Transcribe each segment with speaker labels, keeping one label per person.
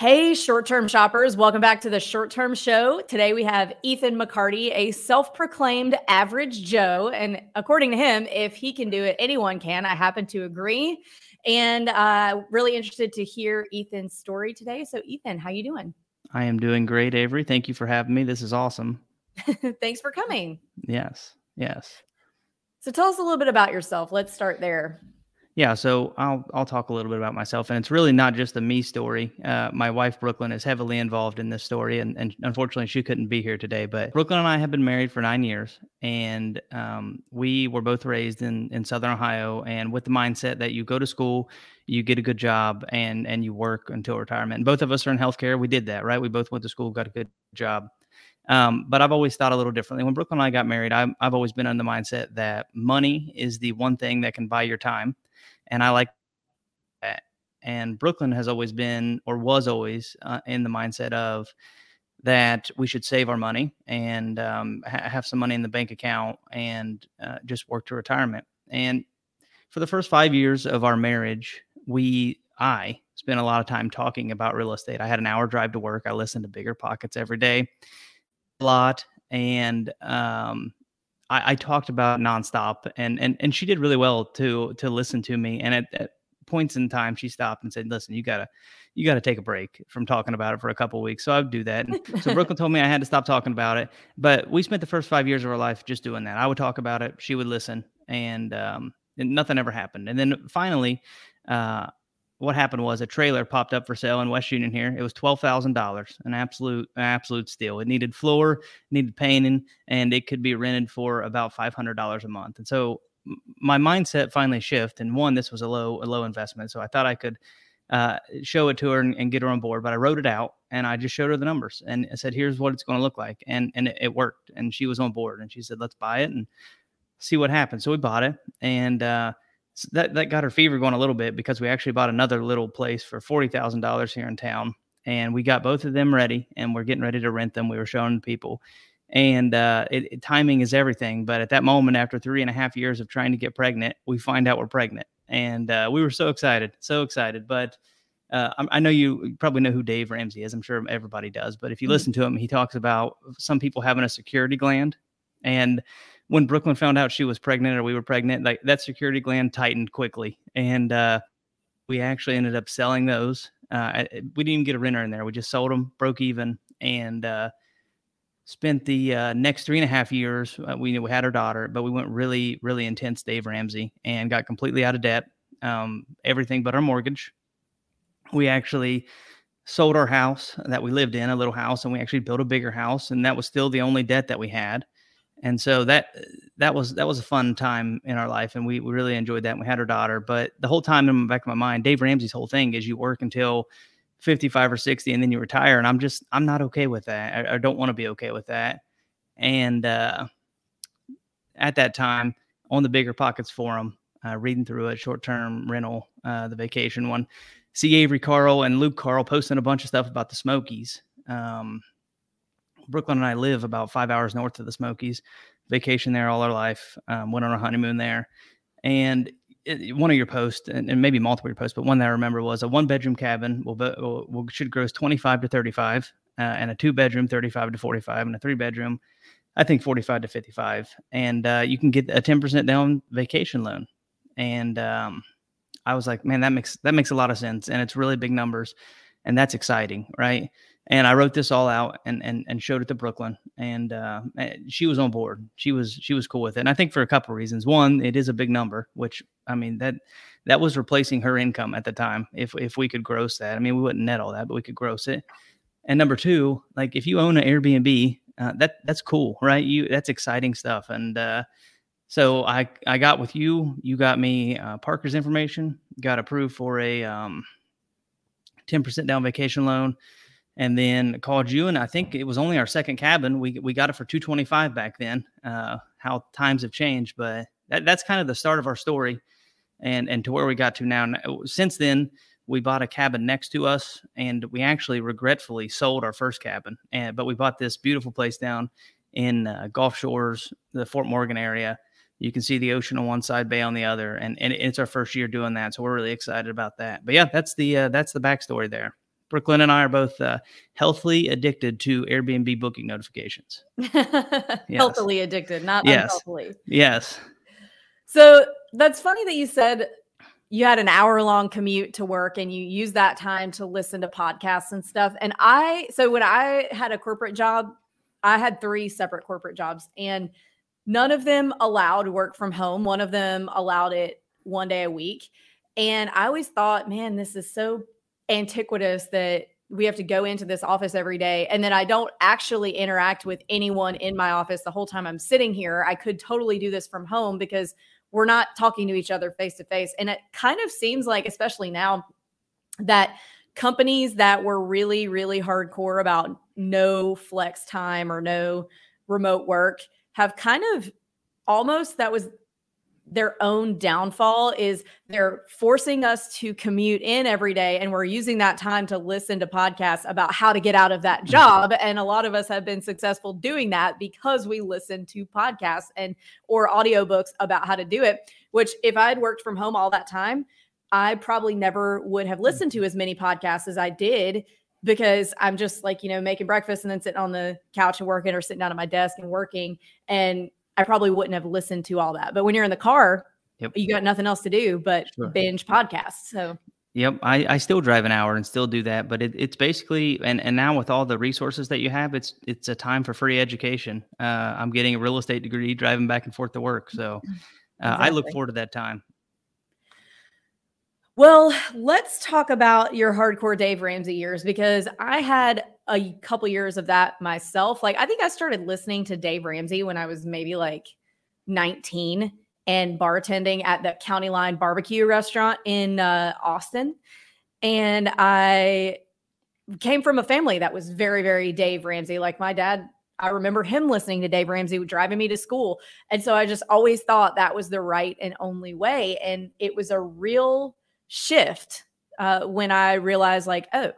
Speaker 1: Hey, short term shoppers, welcome back to the short term show. Today we have Ethan McCarty, a self proclaimed average Joe. And according to him, if he can do it, anyone can. I happen to agree. And uh, really interested to hear Ethan's story today. So, Ethan, how you doing?
Speaker 2: I am doing great, Avery. Thank you for having me. This is awesome.
Speaker 1: Thanks for coming.
Speaker 2: Yes, yes.
Speaker 1: So, tell us a little bit about yourself. Let's start there.
Speaker 2: Yeah, so I'll I'll talk a little bit about myself, and it's really not just a me story. Uh, my wife Brooklyn is heavily involved in this story, and, and unfortunately she couldn't be here today. But Brooklyn and I have been married for nine years, and um, we were both raised in in Southern Ohio, and with the mindset that you go to school, you get a good job, and and you work until retirement. And both of us are in healthcare. We did that, right? We both went to school, got a good job. Um, but I've always thought a little differently. When Brooklyn and I got married, i I've always been on the mindset that money is the one thing that can buy your time and I like that. And Brooklyn has always been, or was always, uh, in the mindset of that we should save our money and um, ha- have some money in the bank account and uh, just work to retirement. And for the first five years of our marriage, we, I spent a lot of time talking about real estate. I had an hour drive to work. I listened to Bigger Pockets every day, a lot, and um, I, I, talked about nonstop, and and and she did really well to to listen to me. And at, at points in time, she stopped and said, "Listen, you gotta you gotta take a break from talking about it for a couple weeks." So I would do that. And so Brooklyn told me I had to stop talking about it. But we spent the first five years of our life just doing that. I would talk about it, she would listen, and um, and nothing ever happened. And then finally, uh, what happened was a trailer popped up for sale in West Union here. It was twelve thousand dollars, an absolute an absolute steal. It needed floor, needed painting, and it could be rented for about five hundred dollars a month. And so my mindset finally shifted. And one, this was a low a low investment, so I thought I could uh, show it to her and, and, get her on board. But I wrote it out and I just showed her the numbers and I said, "Here's what it's going to look like," and and it, it, worked. And she was on board, and she said, "Let's buy it and see what happens." So we bought it, and uh, so that that got her fever going a little bit because we actually bought another little place for forty thousand dollars here in town, and we got both of them ready, and we're getting ready to rent them. We were showing people, and uh, it, timing is everything. But at that moment, after three and a half years of trying to get pregnant, we find out we're pregnant, and uh, we were so excited, so excited. But uh, I, know you probably know who Dave Ramsey is. I'm sure everybody does. But if you mm-hmm. listen to him, he talks about some people having a security gland, and when Brooklyn found out she was pregnant or we were pregnant, like that security gland tightened quickly, and uh, we actually ended up selling those. Uh, we didn't even get a renter in there. We just sold them, broke even, and uh, spent the uh, next three and a half years. Uh, we we had our daughter, but we went really, really intense Dave Ramsey and got completely out of debt, um, everything but our mortgage. We actually sold our house that we lived in, a little house, and we actually built a bigger house, and that was still the only debt that we had and so that that was that was a fun time in our life and we, we really enjoyed that and we had our daughter. But the whole time in the back of my mind dave ramsey's whole thing is you work until 55 or 60 and then you retire and i'm just i'm not okay with that. I, I don't want to be okay with that. And uh, at that time on the bigger pockets forum uh, reading through a short-term rental uh, the vacation one see avery carl and luke carl posting a bunch of stuff about the smokies. Um, Brooklyn and I live about five hours north of the Smokies. Vacation there all our life. Um, went on a honeymoon there, and it, one of your posts, and, and, maybe multiple your posts, but one that I remember was a one bedroom cabin will, will, will should gross twenty five to thirty five, uh, and a two bedroom thirty five to forty five, and a three bedroom, I think forty five to fifty five, and uh, you can get a ten percent down vacation loan, and um, I was like, man, that makes that makes a lot of sense, and it's really big numbers, and that's exciting, right? And I wrote this all out and and and showed it to Brooklyn, and uh, eh, she was on board. She was she was cool with it, and I think for a couple of reasons. One, it is a big number, which I mean that that was replacing her income at the time. If if we could gross that, I mean we wouldn't net all that, but we could gross it. And number two, like if you own an Airbnb, uh, that that's cool, right? You that's exciting stuff, and uh, so I I got with you. You got me uh, Parker's information. Got approved for a um, 10% down vacation loan and then called you and i think it was only our second cabin. We, we got it for 225 back then uh, how times have changed but that, that's kind of the start of our story and and to where we got to now. Since then we bought a cabin next to us and we actually regretfully sold our first cabin and but we bought this beautiful place down in uh, gulf shores the fort morgan area. You can see the ocean on one side bay on the other and, and it's our first year doing that so we're really excited about that. But yeah that's the uh, that's the backstory there Brooklyn and I are both uh, healthily addicted to Airbnb booking notifications.
Speaker 1: yes. Healthily addicted, not
Speaker 2: yes.
Speaker 1: unhealthily.
Speaker 2: Yes.
Speaker 1: So that's funny that you said you had an hour long commute to work and you use that time to listen to podcasts and stuff. And I, so when I had a corporate job, I had three separate corporate jobs and none of them allowed work from home. One of them allowed it one day a week. And I always thought, man, this is so antiquitous that we have to go into this office every day and then I don't actually interact with anyone in my office the whole time I'm sitting here. I could totally do this from home because we're not talking to each other face to face. And it kind of seems like, especially now, that companies that were really, really hardcore about no flex time or no remote work have kind of almost that was their own downfall is they're forcing us to commute in every day and we're using that time to listen to podcasts about how to get out of that mm-hmm. job. And a lot of us have been successful doing that because we listen to podcasts and or audiobooks about how to do it which if i had worked from home all that time i probably never would have listened to as many podcasts as i did because i'm just like you know making breakfast and then sitting on the couch and working or sitting down at my desk and working. And I probably wouldn't have listened to all that. But when you're in the car, yep. you got nothing else to do but sure. binge podcasts. So
Speaker 2: Yep, I, I still drive an hour and still do that, but it, it's basically and and now with all the resources that you have, it's it's a time for free education. Uh, I'm getting a real estate degree, driving back and forth to work, so uh, exactly. I look forward to that time.
Speaker 1: Well, let's talk about your hardcore Dave Ramsey years because I had a couple years of that myself. Like I think I started listening to Dave Ramsey when I was maybe like 19 and bartending at the County Line Barbecue restaurant in uh, Austin. And I came from a family that was very, very Dave Ramsey. Like my dad, I remember him listening to Dave Ramsey driving me to school. And so I just always thought that was the right and only way. And it was a real shift uh, when I realized, like, oh,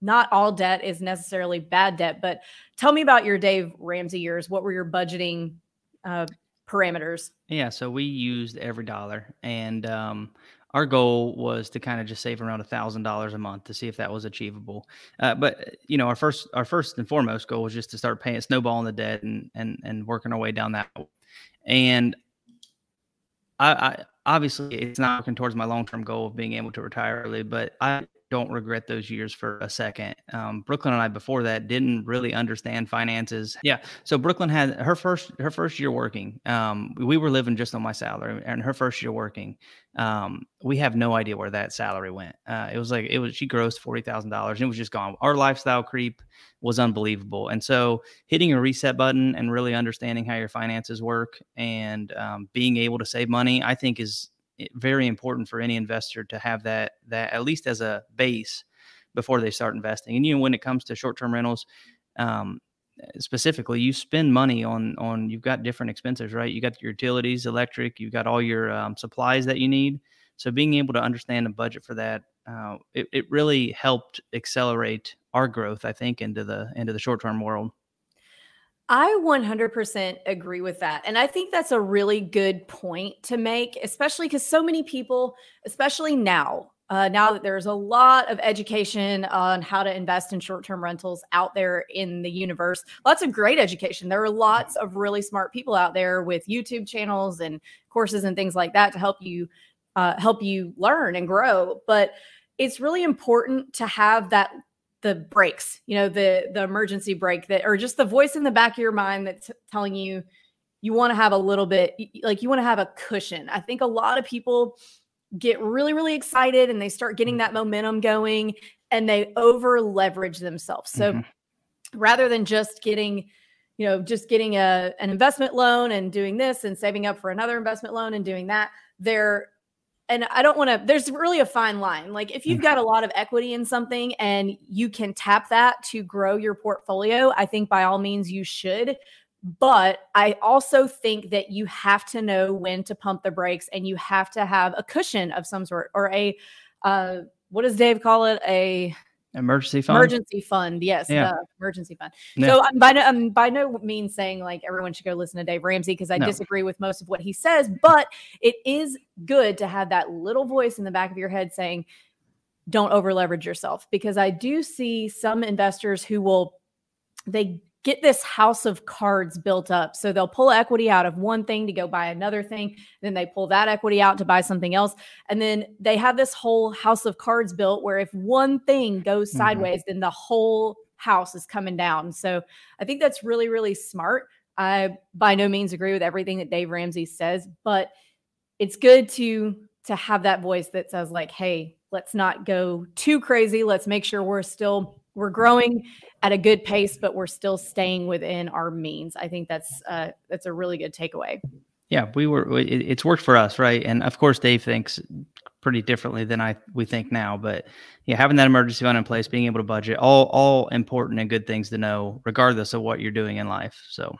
Speaker 1: not all debt is necessarily bad debt. But tell me about your Dave Ramsey years. What were your budgeting uh, parameters?
Speaker 2: Yeah, so we used every dollar, and um, our goal was to kind of just save around a thousand dollars a month to see if that was achievable. Uh, but you know, our first our first and foremost goal was just to start paying snowballing the debt and and and working our way down that. And I, I obviously it's not working towards my long term goal of being able to retire early, but I don't regret those years for a second. Um, Brooklyn and I before that didn't really understand finances. Yeah, so Brooklyn had her first her first year working. Um, we were living just on my salary, and her first year working, um, we have no idea where that salary went. Uh, it was like it was she grossed forty thousand dollars, and it was just gone. Our lifestyle creep was unbelievable, and so hitting a reset button and really understanding how your finances work and um, being able to save money, I think is very important for any investor to have that that at least as a base before they start investing. And you know, when it comes to short term rentals, um, specifically, you spend money on on you've got different expenses, right? You got your utilities, electric, you've got all your um, supplies that you need. So being able to understand a budget for that, uh, it, it really helped accelerate our growth, I think, into the into the short term world.
Speaker 1: I 100% agree with that. And I think that's a really good point to make, especially because so many people, especially now, uh, now that there's a lot of education on how to invest in short term rentals out there in the universe, lots of great education. There are lots of really smart people out there with YouTube channels and courses and things like that to help you uh, help you learn and grow. But it's really important to have that the brakes, you know, the the emergency brake that or just the voice in the back of your mind that's telling you you want to have a little bit like you want to have a cushion. I think a lot of people get really really excited and they start getting that momentum going and they over leverage themselves. So mm-hmm. rather than just getting you know just getting a an investment loan and doing this and saving up for another investment loan and doing that, they're and I don't want to, there's really a fine line. Like if you've got a lot of equity in something and you can tap that to grow your portfolio, I think by all means you should. But I also think that you have to know when to pump the brakes and you have to have a cushion of some sort or a, uh, what does Dave call it? A
Speaker 2: emergency fund.
Speaker 1: Emergency fund, yes,
Speaker 2: Yeah.
Speaker 1: emergency fund.
Speaker 2: Yeah.
Speaker 1: So I'm by no, I'm by no means saying like everyone should go listen to Dave Ramsey because I
Speaker 2: No.
Speaker 1: disagree with most of what he says, but it is good to have that little voice in the back of your head saying, "Don't over leverage yourself," because I do see some investors who will they get this house of cards built up. So they'll pull equity out of one thing to go buy another thing, then they pull that equity out to buy something else, and then they have this whole house of cards built where if one thing goes
Speaker 2: Mhm.
Speaker 1: sideways, then the whole house is coming down. So I think that's really, really smart. I by no means agree with everything that Dave Ramsey says, but it's good to to have that voice that says like, "Hey, let's not go too crazy. Let's make sure we're still we're growing at a good pace, but we're still staying within our means." I think that's uh, that's a really good takeaway.
Speaker 2: Yeah, we were. It, it's worked for us, right? And of course, Dave thinks pretty differently than I we think now. But yeah, having that emergency fund in place, being able to budget, all all important and good things to know, regardless of what you're doing in life. So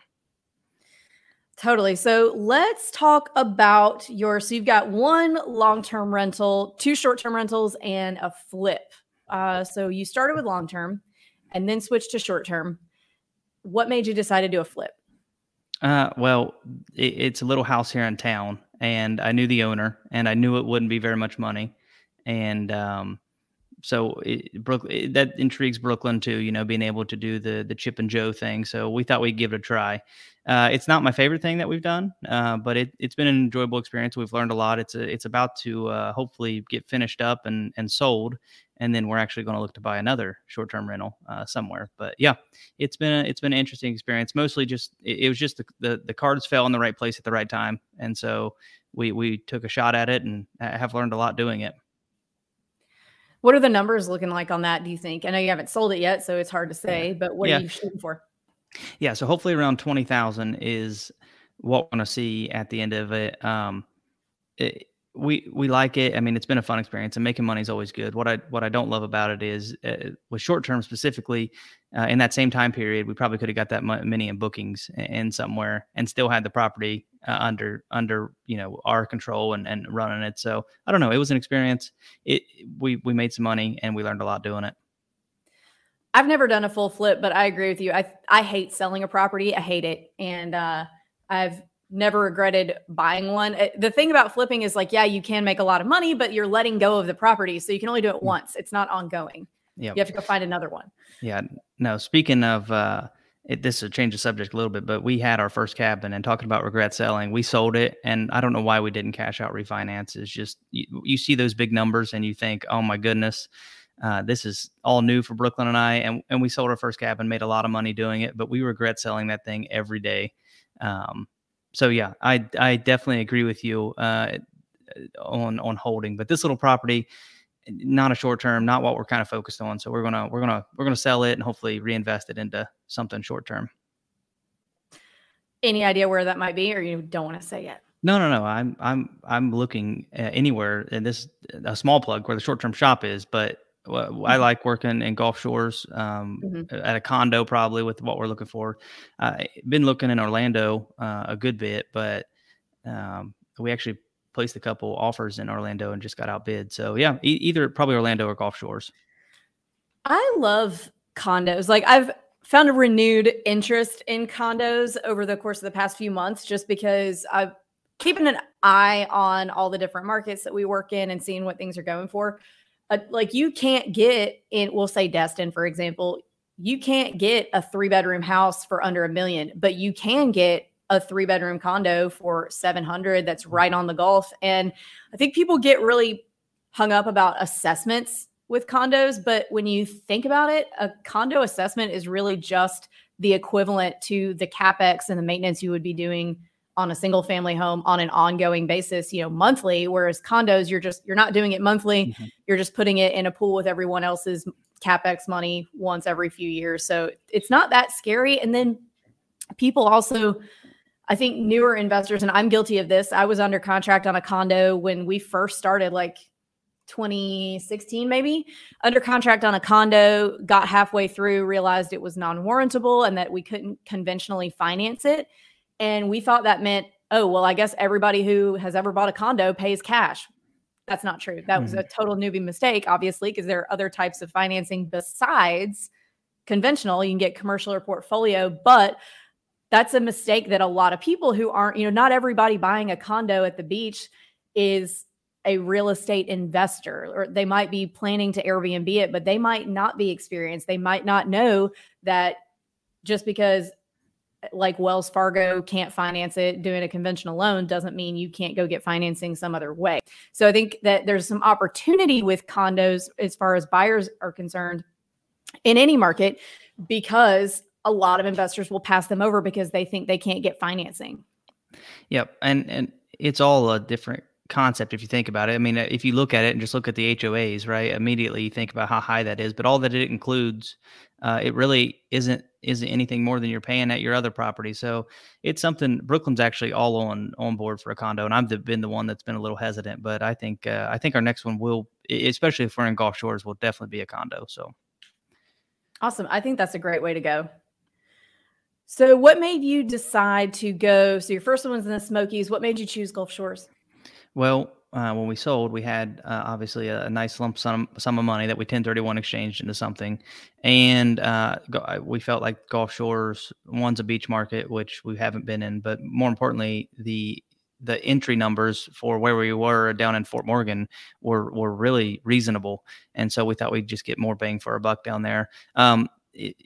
Speaker 1: Totally. So let's talk about your. So you've got one long term rental, two short term rentals, and a flip. Uh, so you started with long term and then switched to short term. What made you decide to do a flip?
Speaker 2: Uh, well, it, it's a little house here in town, and I knew the owner, and I knew it wouldn't be very much money, and um, so it, Brooklyn it, that intrigues Brooklyn too. You know, being able to do the the Chip and Jo thing. So we thought we'd give it a try. Uh, it's not my favorite thing that we've done, uh, but it, it's been an enjoyable experience. We've learned a lot. It's a, it's about to uh, hopefully get finished up and and sold, and then we're actually going to look to buy another short term rental uh, somewhere. But yeah, it's been a, it's been an interesting experience. Mostly just it, it was just the, the the cards fell in the right place at the right time, and so we we took a shot at it and have learned a lot doing it.
Speaker 1: What are the numbers looking like on that? Do you think? I know you haven't sold it yet, so it's hard to say. But what
Speaker 2: Yeah.
Speaker 1: are you shooting for?
Speaker 2: Yeah, so hopefully around twenty thousand is what we're going to see at the end of it. Um, it, we we like it. I mean, it's been a fun experience, and making money is always good. What I what I don't love about it is uh, with short term specifically. Uh, in that same time period, we probably could have got that many in bookings in somewhere and still had the property uh, under under you know our control and, and running it. So I don't know. It was an experience. It we we made some money and we learned a lot doing it.
Speaker 1: I've never done a full flip, but I agree with you. I I hate selling a property. I hate it, and uh, I've never regretted buying one. Uh, The thing about flipping is like, yeah, you can make a lot of money, but you're letting go of the property, so you can only do it once. It's not ongoing.
Speaker 2: Yeah.
Speaker 1: You have to go find another one.
Speaker 2: Yeah. No, speaking of uh it, this is a change of subject a little bit, but we had our first cabin and talking about regret selling, we sold it. And I don't know why we didn't cash out refinance. It's just you, you see those big numbers and you think, oh my goodness, uh, this is all new for Brooklyn and I. And, and we sold our first cabin, made a lot of money doing it, but we regret selling that thing every day. Um, so yeah, I I definitely agree with you uh, on on holding, but this little property, not a short term, not what we're kind of focused on. So we're gonna we're gonna we're gonna sell it and hopefully reinvest it into something short term.
Speaker 1: Any idea where that might be, or you don't want to say yet?
Speaker 2: No, no, no. I'm I'm I'm looking uh, anywhere. And this a small plug where the short term shop is, but I like working in Gulf Shores um,
Speaker 1: Mhm.
Speaker 2: at a condo probably with what we're looking for. I've been looking in Orlando uh, a good bit, but um, we actually placed a couple offers in Orlando and just got outbid. So yeah, e- either probably Orlando or Gulf Shores.
Speaker 1: I love condos. Like I've found a renewed interest in condos over the course of the past few months just because I'm keeping an eye on all the different markets that we work in and seeing what things are going for. Uh, like you can't get in we'll say Destin for example, you can't get a 3 bedroom house for under a million, but you can get a 3 bedroom condo for 700 that's right on the Gulf. And I think people get really hung up about assessments with condos, but when you think about it, a condo assessment is really just the equivalent to the capex and the maintenance you would be doing on a single family home on an ongoing basis, you know, monthly, whereas condos you're just you're not doing it monthly,
Speaker 2: Mhm.
Speaker 1: you're just putting it in a pool with everyone else's capex money once every few years. So it's not that scary and then people also I think newer investors, and I'm guilty of this. I was under contract on a condo when we first started, like 2016, maybe under contract on a condo, got halfway through, realized it was non warrantable and that we couldn't conventionally finance it. And we thought that meant, oh, well, I guess everybody who has ever bought a condo pays cash. That's not true. That was a mm-hmm. total newbie mistake, obviously, because there are other types of financing besides conventional. You can get commercial or portfolio, but that's a mistake that a lot of people who aren't, you know, not everybody buying a condo at the beach is a real estate investor or they might be planning to Airbnb it, but they might not be experienced. They might not know that just because like Wells Fargo can't finance it doing a conventional loan doesn't mean you can't go get financing some other way. So I think that there's some opportunity with condos as far as buyers are concerned in any market because a lot of investors will pass them over because they think they can't get financing.
Speaker 2: Yep, and and it's all a different concept if you think about it. I mean, uh, if you look at it and just look at the HOAs, right? Immediately you think about how high that is, but all that it includes, uh, it really isn't isn't anything more than you're paying at your other property. So it's something Brooklyn's actually all on on board for a condo, and I've been the one that's been a little hesitant, but I think uh, I think our next one will, especially if we're in Gulf Shores, will definitely be a condo. So
Speaker 1: awesome! I think that's a great way to go. So, what made you decide to go? So, your first one was in the Smokies. What made you choose Gulf Shores?
Speaker 2: Well, uh, when we sold, we had uh, obviously a, a, nice lump sum, sum of money that we 1031 exchanged into something. And uh, go, we felt like Gulf Shores, one's a beach market, which we haven't been in, but more importantly, the the entry numbers for where we were down in Fort Morgan were were really reasonable, and so we thought we'd just get more bang for our buck down there. Um, it,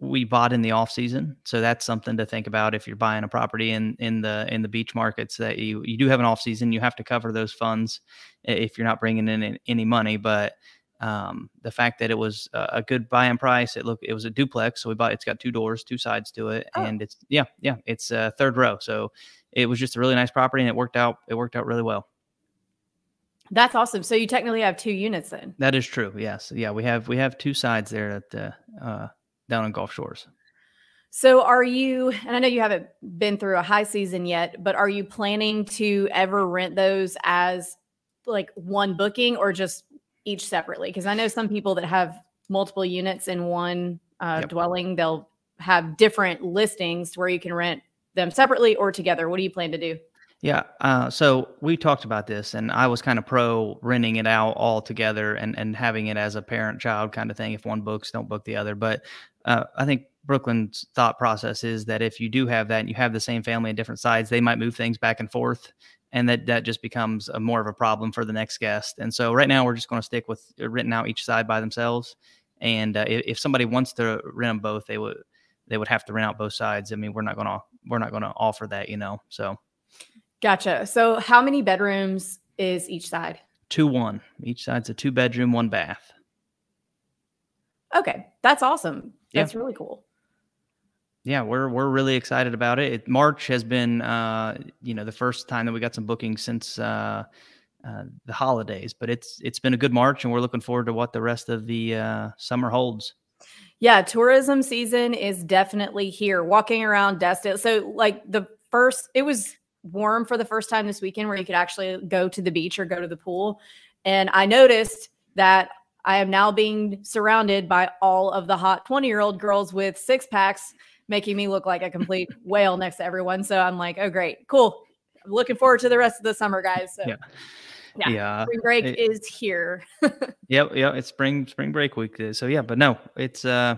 Speaker 2: we bought in the off season so that's something to think about if you're buying a property in in the in the beach markets that you you do have an off season you have to cover those funds if you're not bringing in any money but um, the fact that it was a good buy-in price it looked it was a duplex so we bought it's got two doors two sides to it oh. and it's yeah yeah it's a third row so it was just a really nice property and it worked out it worked out really well
Speaker 1: that's awesome so you technically have two units then
Speaker 2: that is true yes yeah we have we have two sides there at the uh, down on Gulf Shores.
Speaker 1: So, are you, and I know you haven't been through a high season yet, but are you planning to ever rent those as like one booking or just each separately? Because I know some people that have multiple units in one uh, yep. dwelling, they'll have different listings where you can rent them separately or together. What do you plan to do?
Speaker 2: Yeah. Uh, so we talked about this, and I was kind of pro renting it out all together and, and having it as a parent child kind of thing. If one books, don't book the other. But uh, I think Brooklyn's thought process is that if you do have that and you have the same family on different sides, they might move things back and forth. And that, that just becomes a more of a problem for the next guest. And so right now we're just going to stick with uh, renting out each side by themselves. And uh, if, if somebody wants to rent them both, they would they would have to rent out both sides. I mean, we're not going to we're not going to offer that, you know. So,
Speaker 1: gotcha. So, how many bedrooms is each side?
Speaker 2: Two one. Each side's a two bedroom, one bath.
Speaker 1: Okay, that's awesome. That's yeah. really cool.
Speaker 2: Yeah, we're we're really excited about it. it. March has been, uh, you know, the first time that we got some bookings since uh, uh, the holidays, but it's it's been a good March, and we're looking forward to what the rest of the uh, summer holds.
Speaker 1: Yeah, tourism season is definitely here. Walking around Destin, so like the first, it was warm for the first time this weekend, where you could actually go to the beach or go to the pool, and I noticed that I am now being surrounded by all of the hot 20 year old girls with six packs, making me look like a complete whale next to everyone. So I'm like, oh, great, cool. I'm looking forward to the rest of the summer, guys. So.
Speaker 2: Yeah.
Speaker 1: Yeah, yeah. spring break it, is here.
Speaker 2: yep, yeah, it's spring spring break week. So yeah, but no, it's uh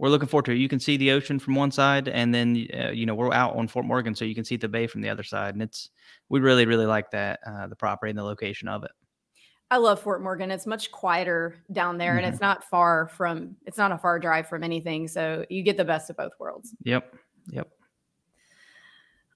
Speaker 2: we're looking forward to it. You can see the ocean from one side, and then uh, you know we're out on Fort Morgan, so you can see the bay from the other side, and it's we really really like that uh, the property and the location of it.
Speaker 1: I love Fort Morgan. It's much quieter down there mm-hmm. and it's not far from it's not a far drive from anything. So you get the best of both worlds.
Speaker 2: Yep. Yep.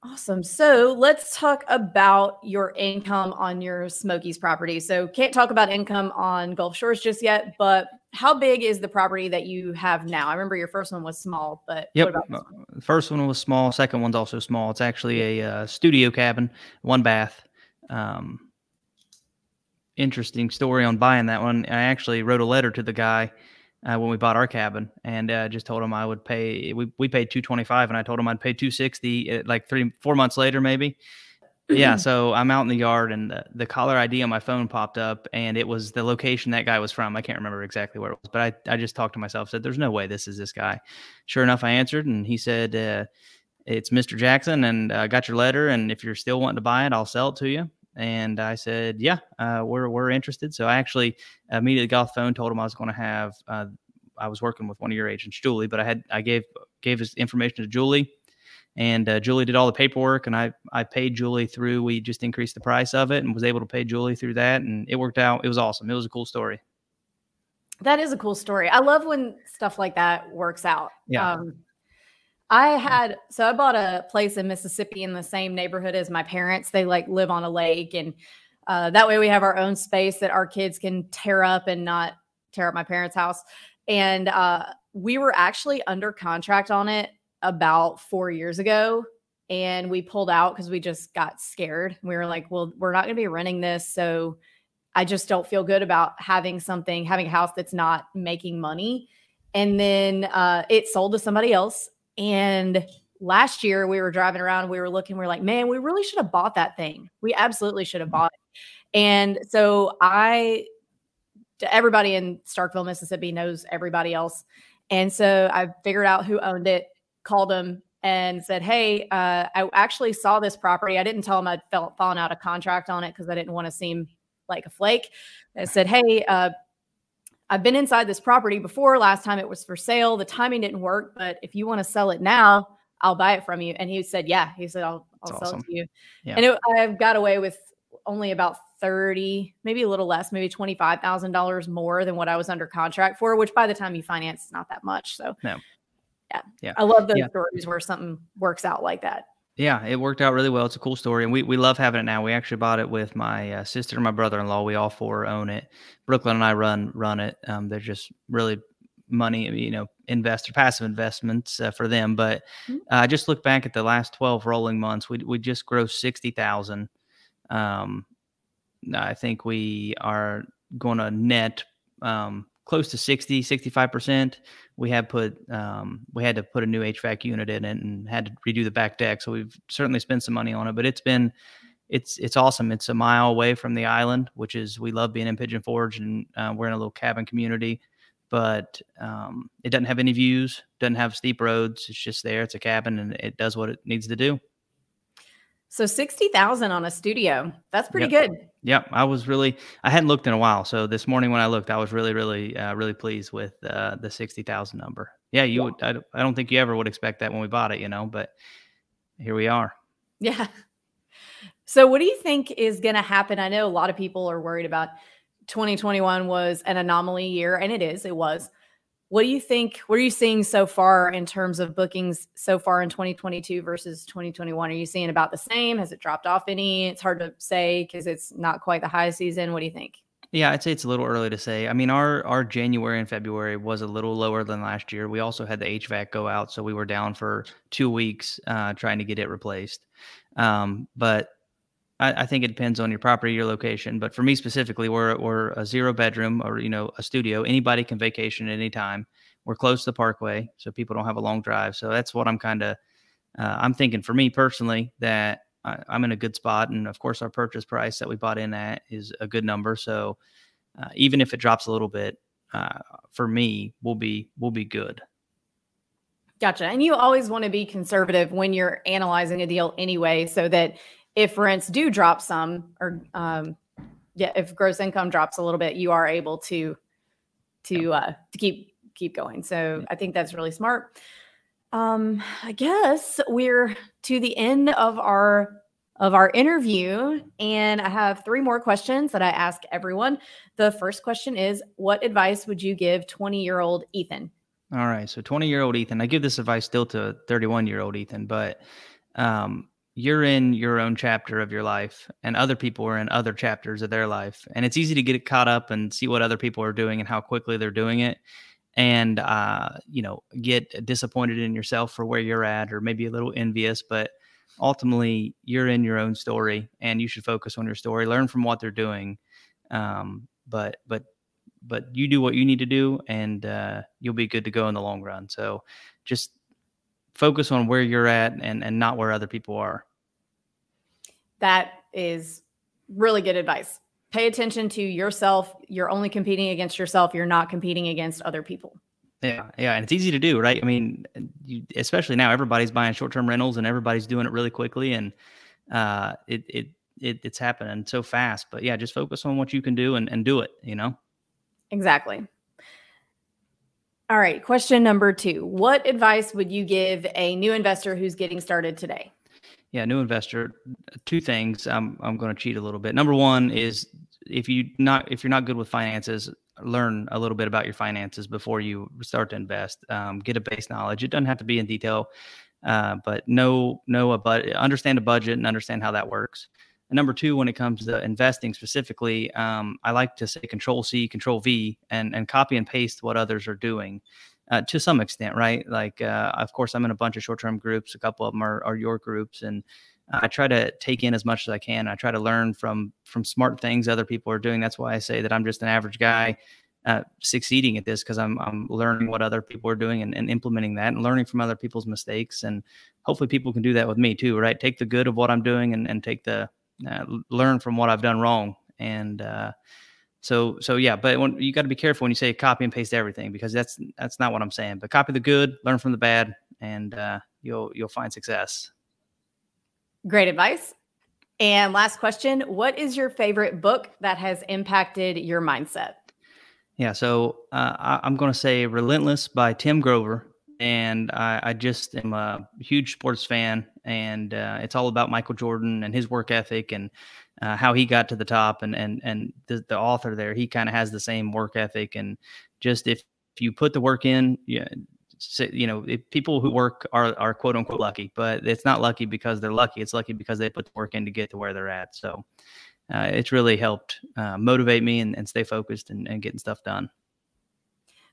Speaker 1: Awesome. So let's talk about your income on your Smokies property. So can't talk about income on Gulf Shores just yet, but how big is the property that you have now? I remember your first one was small, but
Speaker 2: yep. One? First one was small. Second one's also small. It's actually a uh, studio cabin, one bath. Um, interesting story on buying that one. I actually wrote a letter to the guy uh, when we bought our cabin, and uh, just told him I would pay. We we paid two twenty five, and I told him I'd pay two sixty. Uh, like three four months later, maybe. yeah, so I'm out in the yard, and the, the caller ID on my phone popped up, and it was the location that guy was from. I can't remember exactly where it was, but I I just talked to myself, said, "There's no way this is this guy." Sure enough, I answered, and he said, uh, "It's Mr. Jackson, and I got your letter, and if you're still wanting to buy it, I'll sell it to you." And I said, "Yeah, uh, we're we're interested." So I actually immediately got the phone, told him I was going to have. Uh, I was working with one of your agents, Julie, but I had I gave gave his information to Julie, and uh, Julie did all the paperwork, and I I paid Julie through. We just increased the price of it, and was able to pay Julie through that, and it worked out. It was awesome. It was a cool story.
Speaker 1: That is a cool story. I love when stuff like that works out.
Speaker 2: Yeah. Um,
Speaker 1: I had so I bought a place in Mississippi in the same neighborhood as my parents. They like live on a lake, and uh, that way we have our own space that our kids can tear up and not tear up my parents' house. And uh, we were actually under contract on it about four years ago, and we pulled out because we just got scared. We were like, "Well, we're not going to be renting this, so I just don't feel good about having something, having a house that's not making money." And then uh, it sold to somebody else and last year we were driving around, we were looking, we are like, man, we really should have bought that thing. We absolutely should have bought it. And so I, everybody in Starkville, Mississippi knows everybody else. And so I figured out who owned it, called them and said, Hey, uh, I actually saw this property. I didn't tell them I'd fallen out of contract on it because I didn't want to seem like a flake. I said, Hey, uh, I've been inside this property before. Last time it was for sale. The timing didn't work, but if you want to sell it now, I'll buy it from you. And he said, Yeah. He said, I'll, I'll sell awesome. it to you. Yeah. And it, I've got away with only about 30, maybe a little less, maybe $25,000 more than what I was under contract for, which by the time you finance, it's not that much. So,
Speaker 2: no.
Speaker 1: yeah. Yeah. I love those yeah. stories where something works out like that.
Speaker 2: Yeah, it worked out really well. It's a cool story, and we, we love having it now. We actually bought it with my uh, sister and my brother in law. We all four own it. Brooklyn and I run run it. Um, they're just really money, you know, investor passive investments uh, for them. But mm-hmm. uh, I just look back at the last twelve rolling months. We we just grossed sixty thousand. Um, I think we are going to net um, close to 60, 65%. We had put, um, we had to put a new HVAC unit in it and had to redo the back deck. So we've certainly spent some money on it, but it's been, it's, it's awesome. It's a mile away from the island, which is, we love being in Pigeon Forge and uh, we're in a little cabin community, but um, it doesn't have any views, doesn't have steep roads. It's just there. It's a cabin and it does what it needs to do.
Speaker 1: So 60,000 on a studio. That's pretty yep. good.
Speaker 2: Yep. I was really, I hadn't looked in a while. So this morning when I looked, I was really, really, uh, really pleased with uh, the 60,000 number. Yeah. You yeah. would, I, I don't think you ever would expect that when we bought it, you know, but here we are.
Speaker 1: Yeah. So what do you think is going to happen? I know a lot of people are worried about 2021 was an anomaly year and it is, it was. What do you think? What are you seeing so far in terms of bookings so far in 2022 versus 2021? Are you seeing about the same? Has it dropped off any? It's hard to say because it's not quite the high season. What do you think?
Speaker 2: Yeah, I'd say it's a little early to say. I mean, our our January and February was a little lower than last year. We also had the HVAC go out, so we were down for two weeks uh, trying to get it replaced. Um, but I, I, think it depends on your property, your location. But for me specifically, we're we're a zero bedroom or you know a studio. Anybody can vacation at any time. We're close to the parkway, so people don't have a long drive. So that's what I'm kind of uh, I'm thinking for me personally that I, am in a good spot, and of course our purchase price that we bought in at is a good number. So uh, even if it drops a little bit, uh, for me, we'll be we'll be good.
Speaker 1: Gotcha. And you always want to be conservative when you're analyzing a deal anyway, so that if rents do drop some or um, yeah, if gross income drops a little bit, you are able to to uh, to keep keep going. So I think that's really smart. Um, I guess we're to the end of our of our interview, and I have three more questions that I ask everyone. The first question is, what advice would you give 20 year old Ethan?
Speaker 2: All right, so 20 year old Ethan. I give this advice still to 31 year old Ethan, but um, you're in your own chapter of your life and other people are in other chapters of their life. And it's easy to get caught up and see what other people are doing and how quickly they're doing it and uh, you know get disappointed in yourself for where you're at or maybe a little envious. But ultimately you're in your own story and you should focus on your story. Learn from what they're doing um, but but but you do what you need to do, and uh, you'll be good to go in the long run. So just focus on where you're at and and not where other people are.
Speaker 1: That is really good advice. Pay attention to yourself. You're only competing against yourself. You're not competing against other people.
Speaker 2: Yeah, yeah, and it's easy to do, right? I mean, you, especially now, everybody's buying short-term rentals and everybody's doing it really quickly, and uh, it it it, it's happening so fast. But yeah, just focus on what you can do and, and do it, you know?
Speaker 1: Exactly. All right. Question number two What advice would you give a new investor who's getting started today?
Speaker 2: Yeah, new investor. Two things. I'm I'm going to cheat a little bit. Number one is if you not if you're not good with finances, learn a little bit about your finances before you start to invest. Um, get a base knowledge. It doesn't have to be in detail, uh, but know know a but understand a budget and understand how that works. And number two, when it comes to investing specifically, um, I like to say Control C, Control V, and and copy and paste what others are doing. Uh, to some extent, right? Like, uh, of course, I'm in a bunch of short-term groups. A couple of them are, are your groups, and I try to take in as much as I can. I try to learn from from smart things other people are doing. That's why I say that I'm just an average guy uh, succeeding at this because I'm I'm learning what other people are doing and, and implementing that and learning from other people's mistakes. And hopefully, people can do that with me too, right? Take the good of what I'm doing and, and take the uh, learn from what I've done wrong. And uh, so, so yeah, but when, you got to be careful when you say copy and paste everything because that's that's not what I'm saying. But copy the good, learn from the bad, and uh, you'll you'll find success.
Speaker 1: Great advice. And last question: What is your favorite book that has impacted your mindset?
Speaker 2: Yeah, so uh, I, am going to say "Relentless" by Tim Grover and I, I, just am a huge sports fan, and uh, it's all about Michael Jordan and his work ethic and uh, how he got to the top. And and and the, the author there, he kind of has the same work ethic, and just if, if you put the work in, yeah, you know, people who work are are quote unquote lucky, but it's not lucky because they're lucky. It's lucky because they put the work in to get to where they're at. So uh, it's really helped uh, motivate me and, and stay focused and, and getting stuff done.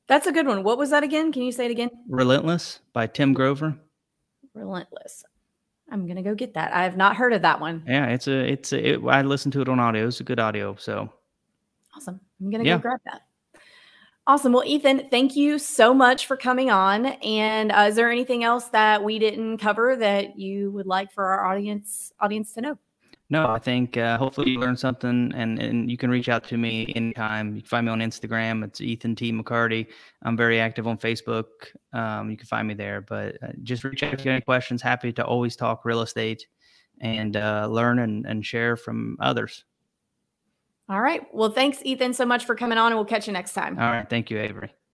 Speaker 1: That's a good one. What was that again? Can you say it again?
Speaker 2: Relentless by Tim Grover.
Speaker 1: Relentless. I'm gonna go get that. I have not heard of that one.
Speaker 2: Yeah, it's a it's a, it, I listened to it on audio. It's a good audio. So
Speaker 1: awesome. I'm gonna yeah. go grab that. Awesome. Well, Ethan, thank you so much for coming on. And uh, is there anything else that we didn't cover that you would like for our audience audience to know?
Speaker 2: No, I think uh, hopefully you learned something, and, and you can reach out to me anytime. You can find me on Instagram. It's Ethan T. McCarty. I'm very active on Facebook. Um, you can find me there, but uh, just reach out if you have any questions. Happy to always talk real estate and uh, learn and, and share from others.
Speaker 1: All right. Well, thanks, Ethan, so much for coming on, and we'll catch you next time.
Speaker 2: All right. Thank you, Avery.